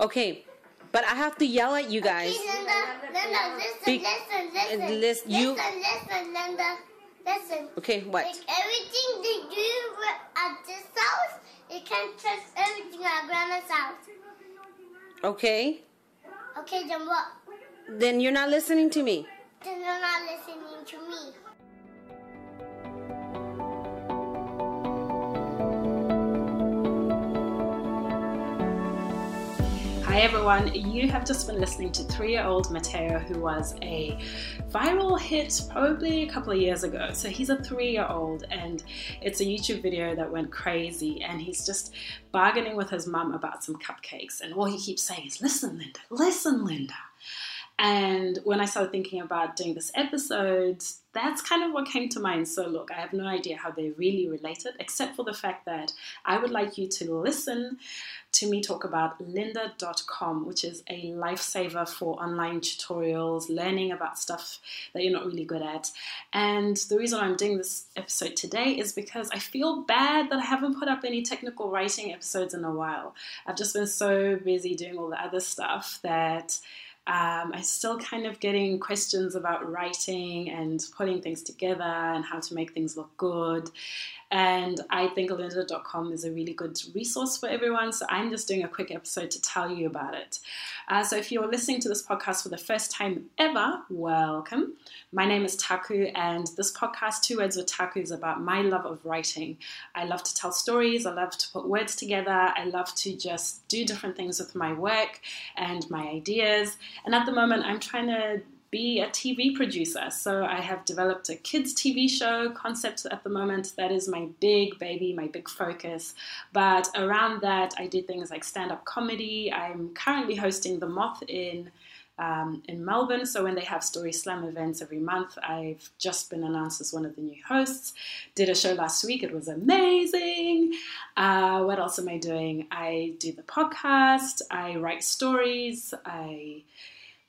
Okay, but I have to yell at you guys. Okay, Linda, Linda, listen, Be- listen, listen. and lis- you- Listen, listen, Linda. Listen. Okay, what? Like everything they do at this house, you can't trust everything at Grandma's house. Okay, Okay, then what? then you're not listening to me. Then you're not listening to me. Hi everyone, you have just been listening to three year old Mateo, who was a viral hit probably a couple of years ago. So he's a three year old, and it's a YouTube video that went crazy, and he's just bargaining with his mum about some cupcakes. And all he keeps saying is, Listen, Linda, listen, Linda. And when I started thinking about doing this episode, that's kind of what came to mind. So, look, I have no idea how they're really related, except for the fact that I would like you to listen to me talk about lynda.com, which is a lifesaver for online tutorials, learning about stuff that you're not really good at. And the reason I'm doing this episode today is because I feel bad that I haven't put up any technical writing episodes in a while. I've just been so busy doing all the other stuff that um, I'm still kind of getting questions about writing and putting things together and how to make things look good. And I think lynda.com is a really good resource for everyone. So I'm just doing a quick episode to tell you about it. Uh, so if you're listening to this podcast for the first time ever, welcome. My name is Taku, and this podcast, Two Words with Taku, is about my love of writing. I love to tell stories, I love to put words together, I love to just do different things with my work and my ideas. And at the moment, I'm trying to be a TV producer. So I have developed a kids TV show concept at the moment. That is my big baby, my big focus. But around that, I do things like stand up comedy. I'm currently hosting The Moth in. Um, in Melbourne, so when they have Story Slam events every month, I've just been announced as one of the new hosts. Did a show last week, it was amazing. Uh, what else am I doing? I do the podcast, I write stories, I,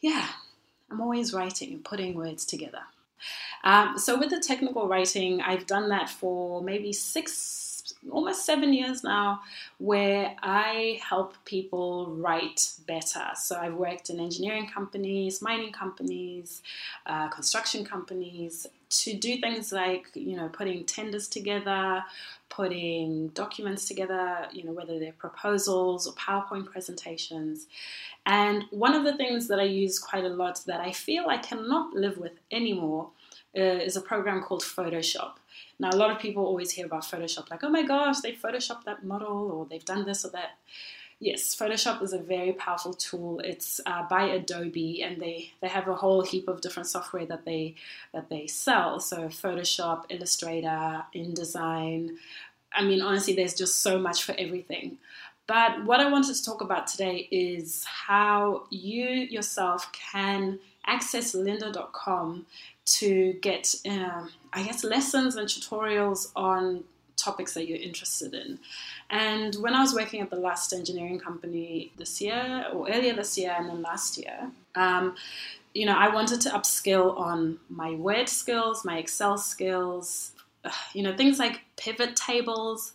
yeah, I'm always writing and putting words together. Um, so with the technical writing, I've done that for maybe six, almost seven years now, where I help people write better. So I've worked in engineering companies, mining companies, uh, construction companies to do things like you know putting tenders together, putting documents together, you know whether they're proposals or PowerPoint presentations. And one of the things that I use quite a lot that I feel I cannot live with anymore uh, is a program called Photoshop. Now, a lot of people always hear about Photoshop, like, oh my gosh, they photoshopped that model or they've done this or that. Yes, Photoshop is a very powerful tool. It's uh, by Adobe, and they, they have a whole heap of different software that they that they sell. So Photoshop, Illustrator, InDesign. I mean, honestly, there's just so much for everything. But what I wanted to talk about today is how you yourself can access lynda.com to get, um, I guess, lessons and tutorials on topics that you're interested in. And when I was working at the last engineering company this year, or earlier this year, and then last year, um, you know, I wanted to upskill on my Word skills, my Excel skills, uh, you know, things like pivot tables.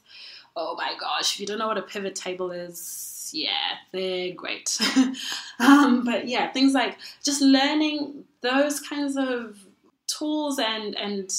Oh my gosh, if you don't know what a pivot table is, yeah, they're great. um, but yeah, things like just learning those kinds of tools and and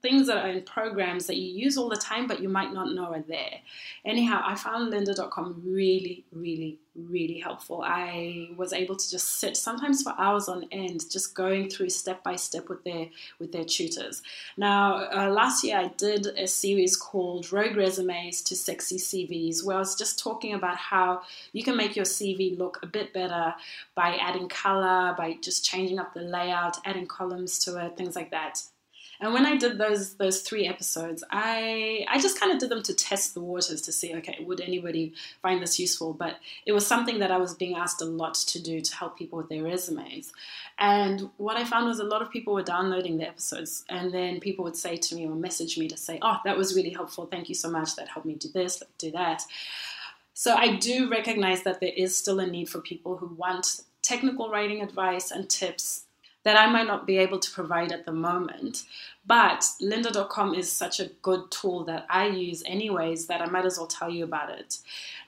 things that are in programs that you use all the time but you might not know are there. Anyhow, I found lynda.com really, really, really helpful. I was able to just sit sometimes for hours on end just going through step by step with their with their tutors. Now, uh, last year I did a series called Rogue Resumes to Sexy CVs where I was just talking about how you can make your CV look a bit better by adding color, by just changing up the layout, adding columns to it, things like that. And when I did those those three episodes, I I just kind of did them to test the waters to see, okay, would anybody find this useful? But it was something that I was being asked a lot to do to help people with their resumes. And what I found was a lot of people were downloading the episodes, and then people would say to me or message me to say, "Oh, that was really helpful. Thank you so much. That helped me do this, do that." So I do recognize that there is still a need for people who want technical writing advice and tips that I might not be able to provide at the moment. But lynda.com is such a good tool that I use anyways that I might as well tell you about it.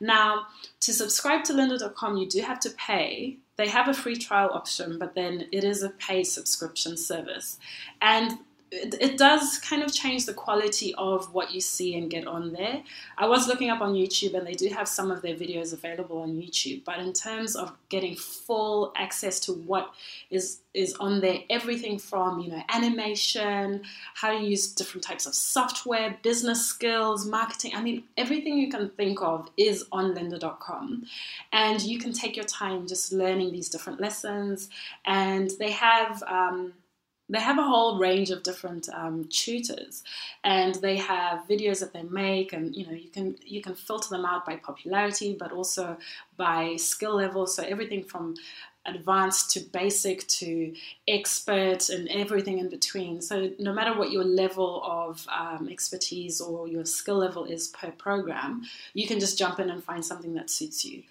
Now, to subscribe to lynda.com, you do have to pay. They have a free trial option, but then it is a paid subscription service. And it, it does kind of change the quality of what you see and get on there. I was looking up on YouTube and they do have some of their videos available on YouTube, but in terms of getting full access to what is is on there, everything from you know animation, how to use different types of software, business skills, marketing. I mean, everything you can think of is on lynda.com, and you can take your time just learning these different lessons. And they have um, they have a whole range of different um, tutors and they have videos that they make and you know you can you can filter them out by popularity but also by skill level. So everything from advanced to basic to expert and everything in between. So, no matter what your level of um, expertise or your skill level is per program, you can just jump in and find something that suits you.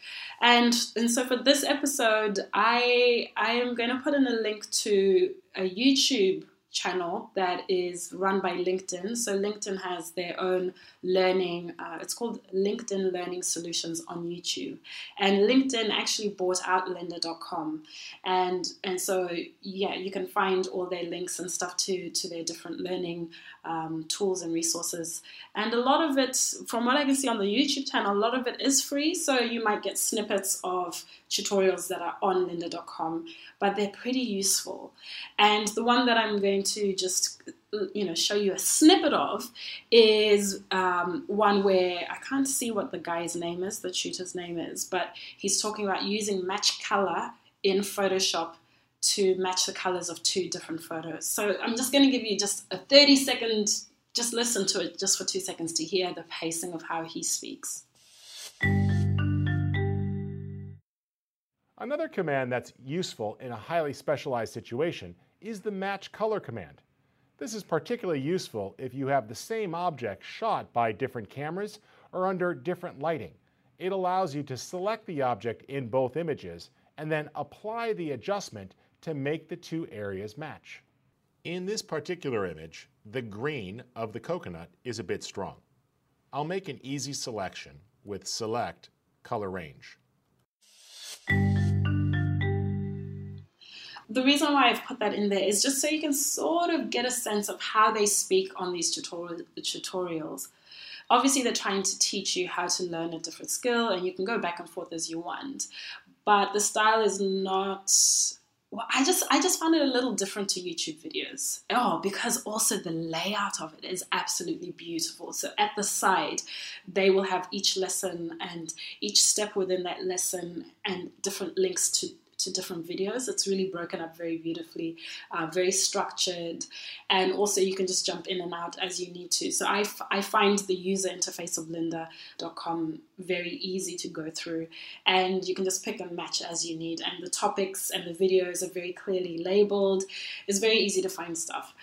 And and so for this episode, I I am going to put in a link to a YouTube channel that is run by LinkedIn. So LinkedIn has their own learning. Uh, it's called LinkedIn Learning Solutions on YouTube, and LinkedIn actually bought out Lynda.com, and and so yeah, you can find all their links and stuff to to their different learning um, tools and resources. And a lot of it, from what I can see on the YouTube channel, a lot of it is free. So you might get snippets of tutorials that are on lynda.com, but they're pretty useful. And the one that I'm going to just you know show you a snippet of is um, one where I can't see what the guy's name is, the tutor's name is, but he's talking about using match color in Photoshop to match the colors of two different photos. So I'm just going to give you just a 30 second, just listen to it just for two seconds to hear the pacing of how he speaks. Another command that's useful in a highly specialized situation is the match color command. This is particularly useful if you have the same object shot by different cameras or under different lighting. It allows you to select the object in both images and then apply the adjustment to make the two areas match. In this particular image, the green of the coconut is a bit strong. I'll make an easy selection with Select Color Range. The reason why I've put that in there is just so you can sort of get a sense of how they speak on these tutorial, tutorials. Obviously, they're trying to teach you how to learn a different skill, and you can go back and forth as you want. But the style is not well, I just I just found it a little different to YouTube videos. Oh, because also the layout of it is absolutely beautiful. So at the side, they will have each lesson and each step within that lesson and different links to to different videos. It's really broken up very beautifully, uh, very structured, and also you can just jump in and out as you need to. So I, f- I find the user interface of lynda.com very easy to go through, and you can just pick and match as you need. And the topics and the videos are very clearly labeled. It's very easy to find stuff.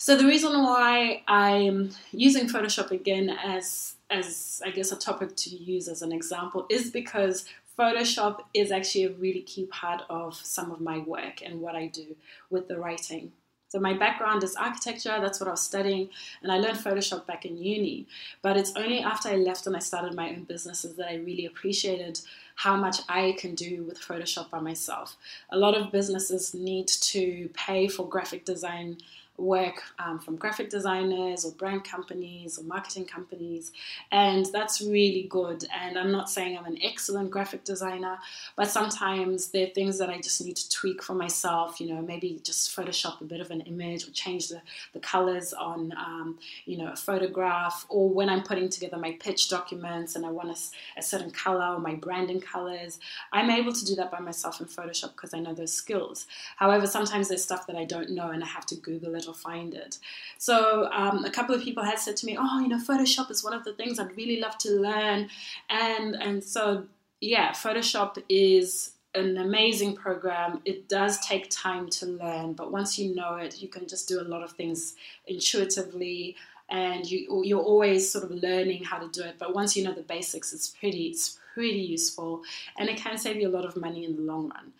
So the reason why I'm using Photoshop again as as I guess a topic to use as an example is because Photoshop is actually a really key part of some of my work and what I do with the writing. So my background is architecture, that's what I was studying, and I learned Photoshop back in uni. But it's only after I left and I started my own businesses that I really appreciated how much I can do with Photoshop by myself. A lot of businesses need to pay for graphic design work um, from graphic designers or brand companies or marketing companies, and that's really good. And I'm not saying I'm an excellent graphic designer, but sometimes there are things that I just need to tweak for myself. You know, maybe just Photoshop a bit of an image or change the, the colors on, um, you know, a photograph, or when I'm putting together my pitch documents and I want a, a certain color or my branding colors, I'm able to do that by myself in Photoshop because I know those skills. However, sometimes there's stuff that I don't know and I have to Google it find it. So um, a couple of people had said to me, "Oh, you know, Photoshop is one of the things I'd really love to learn," and and so yeah, Photoshop is an amazing program. It does take time to learn, but once you know it, you can just do a lot of things intuitively and you you're always sort of learning how to do it. But once you know the basics, it's pretty it's pretty useful and it can save you a lot of money in the long run.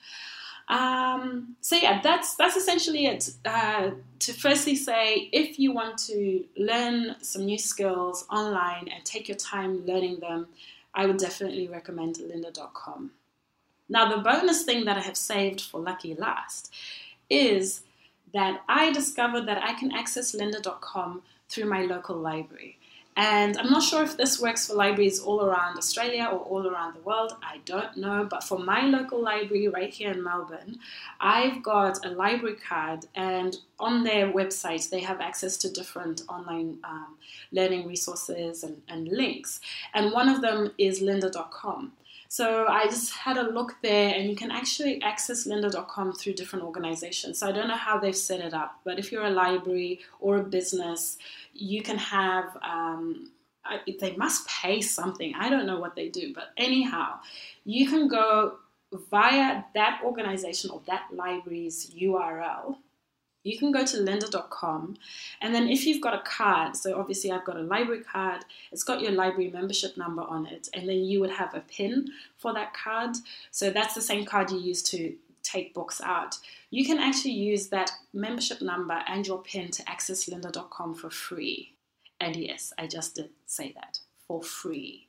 Um, so yeah, that's that's essentially it. Uh, to firstly say, if you want to learn some new skills online and take your time learning them, I would definitely recommend lynda.com. Now, the bonus thing that I have saved for Lucky Last is that I discovered that I can access lynda.com through my local library. And I'm not sure if this works for libraries all around Australia or all around the world. I don't know. But for my local library right here in Melbourne, I've got a library card, and on their website, they have access to different online um, learning resources and, and links. And one of them is lynda.com. So I just had a look there, and you can actually access lynda.com through different organizations. So I don't know how they've set it up, but if you're a library or a business, you can have. Um, they must pay something. I don't know what they do, but anyhow, you can go via that organization or that library's URL you can go to lynda.com and then if you've got a card, so obviously I've got a library card, it's got your library membership number on it, and then you would have a PIN for that card. So that's the same card you use to take books out. You can actually use that membership number and your PIN to access lynda.com for free. And yes, I just did say that for free.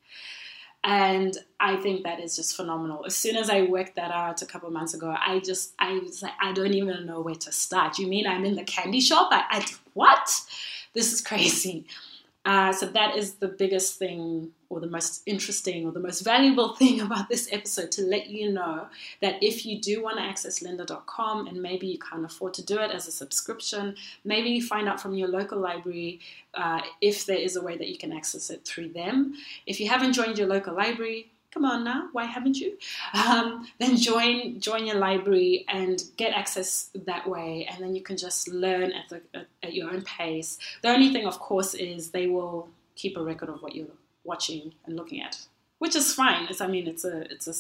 And I think that is just phenomenal. As soon as I worked that out a couple months ago, I just, I was like, I don't even know where to start. You mean I'm in the candy shop? I, I what? This is crazy. Uh, so that is the biggest thing, or the most interesting, or the most valuable thing about this episode to let you know that if you do want to access lynda.com and maybe you can't afford to do it as a subscription, maybe you find out from your local library uh, if there is a way that you can access it through them. If you haven't joined your local library, come on now, why haven't you? Um, then join join your library and get access that way, and then you can just learn at, the, at, your own pace. The only thing, of course, is they will keep a record of what you're watching and looking at, which is fine. It's, I mean, it's a it's a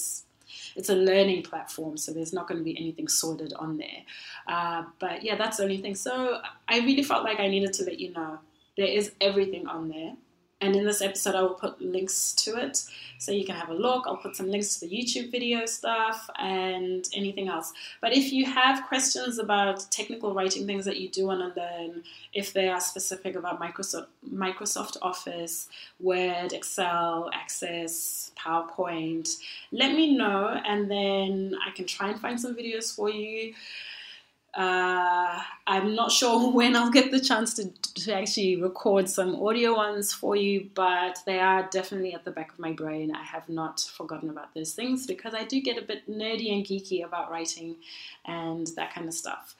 it's a learning platform, so there's not going to be anything sorted on there. Uh, but yeah, that's the only thing. So I really felt like I needed to let you know there is everything on there. And in this episode, I will put links to it so you can have a look. I'll put some links to the YouTube video stuff and anything else. But if you have questions about technical writing things that you do want to learn, if they are specific about Microsoft, Microsoft Office, Word, Excel, Access, PowerPoint, let me know and then I can try and find some videos for you. Uh, I'm not sure when I'll get the chance to, to actually record some audio ones for you, but they are definitely at the back of my brain. I have not forgotten about those things because I do get a bit nerdy and geeky about writing and that kind of stuff.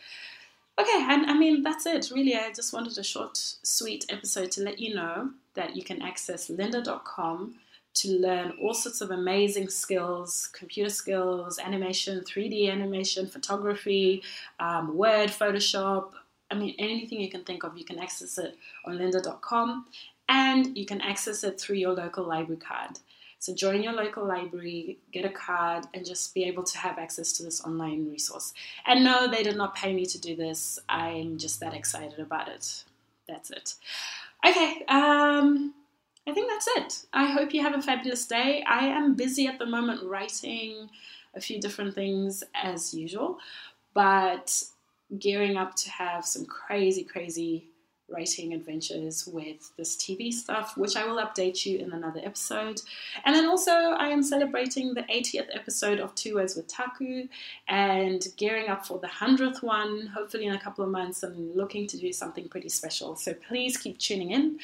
Okay, and I mean, that's it. Really, I just wanted a short, sweet episode to let you know that you can access lynda.com to learn all sorts of amazing skills computer skills, animation, 3D animation, photography, um, Word, Photoshop. I mean, anything you can think of, you can access it on lynda.com and you can access it through your local library card. So join your local library, get a card, and just be able to have access to this online resource. And no, they did not pay me to do this. I'm just that excited about it. That's it. Okay, um, I think that's it. I hope you have a fabulous day. I am busy at the moment writing a few different things as usual, but gearing up to have some crazy, crazy writing adventures with this TV stuff, which I will update you in another episode. And then also, I am celebrating the 80th episode of Two Words with Taku and gearing up for the 100th one, hopefully in a couple of months. I'm looking to do something pretty special. So please keep tuning in.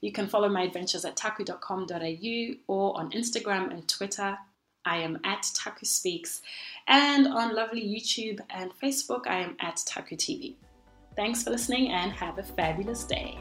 You can follow my adventures at taku.com.au or on Instagram and Twitter. I am at Taku Speaks. And on lovely YouTube and Facebook, I am at Taku TV. Thanks for listening and have a fabulous day.